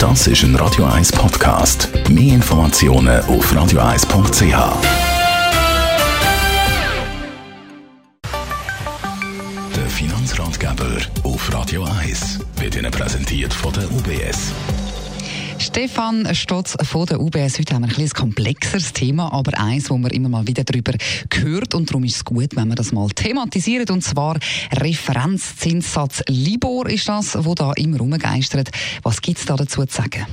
Das ist ein Radio 1 Podcast. Mehr Informationen auf radio1.ch. Der Finanzratgeber auf Radio 1 wird Ihnen präsentiert von der UBS. Stefan Stotz von der UBS. Heute haben wir ein, ein komplexeres Thema, aber eins, wo man immer mal wieder darüber hört. Und darum ist es gut, wenn wir das mal thematisieren. Und zwar Referenzzinssatz Libor ist das, wo da immer rumgeistert. Was gibt es da dazu zu sagen?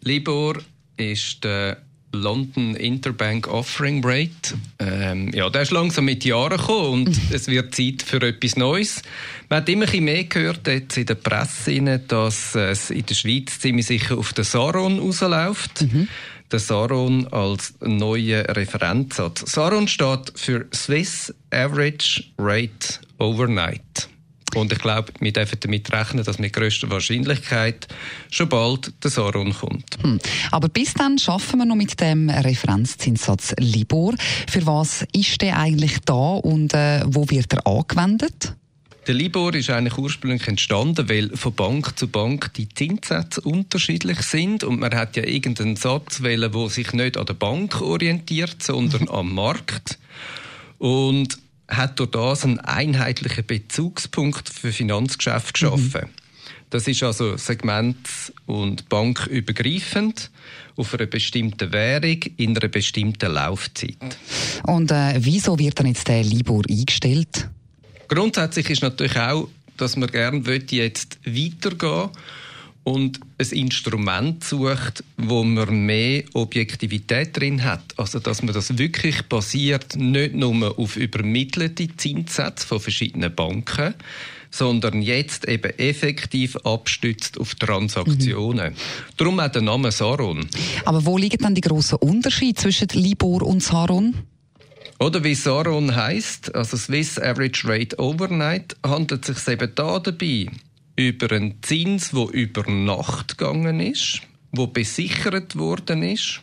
Libor ist der London Interbank Offering Rate. Ähm, ja, der ist langsam mit Jahren gekommen und es wird Zeit für etwas Neues. Man hat immer ein mehr gehört jetzt in der Presse, dass es in der Schweiz ziemlich sicher auf den Saron rausläuft. Mhm. Der Saron als neuer Referenzsatz. Saron steht für Swiss Average Rate Overnight. Und ich glaube, wir dürfen damit rechnen, dass mit grösster Wahrscheinlichkeit schon bald der Saron kommt. Hm. Aber bis dann schaffen wir noch mit dem Referenzzinssatz Libor. Für was ist der eigentlich da und äh, wo wird er angewendet? Der Libor ist eigentlich ursprünglich entstanden, weil von Bank zu Bank die Zinssätze unterschiedlich sind und man hat ja irgendeinen Satz wählen, der sich nicht an der Bank orientiert, sondern am Markt. Und hat durch das einen einheitlichen Bezugspunkt für Finanzgeschäfte geschaffen. Mhm. Das ist also segment- und bankübergreifend auf einer bestimmten Währung in einer bestimmten Laufzeit. Und äh, wieso wird dann jetzt der Libor eingestellt? Grundsätzlich ist natürlich auch, dass man gerne jetzt weitergehen und ein Instrument sucht, wo man mehr Objektivität drin hat. Also, dass man das wirklich basiert nicht nur auf übermittelte Zinssätze von verschiedenen Banken, sondern jetzt eben effektiv abstützt auf Transaktionen. Mhm. Darum auch der Name Saron. Aber wo liegen dann die grossen Unterschiede zwischen Libor und Saron? Oder wie Saron heißt, also Swiss Average Rate Overnight, handelt es sich eben da dabei über einen Zins, der über Nacht gegangen ist, wo besichert worden ist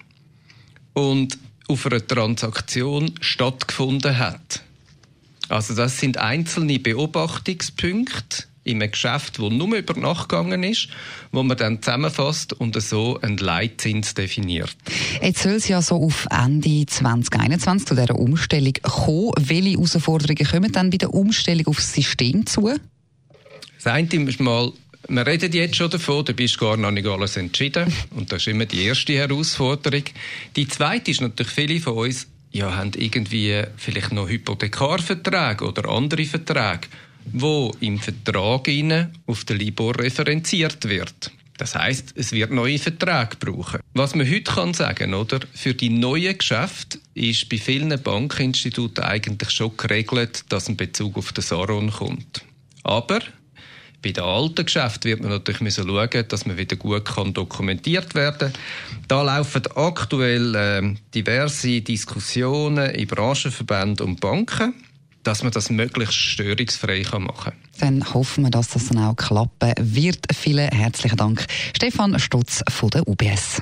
und auf einer Transaktion stattgefunden hat. Also das sind einzelne Beobachtungspunkte in einem Geschäft, wo nur über Nacht gegangen ist, wo man dann zusammenfasst und so einen Leitzins definiert. Jetzt soll es ja so auf Ende 2021 zu dieser Umstellung kommen. Welche Herausforderungen kommen dann bei der Umstellung aufs System zu? Das eine ist mal, wir reden jetzt schon davon, da bist gar noch nicht alles entschieden. Und das ist immer die erste Herausforderung. Die zweite ist natürlich, viele von uns ja, haben irgendwie vielleicht noch Hypothekarverträge oder andere Verträge, wo im Vertrag auf der Libor referenziert wird. Das heißt, es wird neue Verträge brauchen. Was man heute kann sagen, oder? Für die neuen Geschäfte ist bei vielen Bankinstituten eigentlich schon geregelt, dass ein Bezug auf den Saron kommt. Aber bei den alten Geschäften wird man natürlich müssen schauen, dass man wieder gut kann dokumentiert werden. Da laufen aktuell äh, diverse Diskussionen in Branchenverbänden und Banken, dass man das möglichst störungsfrei kann machen kann. Dann hoffen wir, dass das dann auch klappen wird. Vielen herzlichen Dank, Stefan Stutz von der UBS.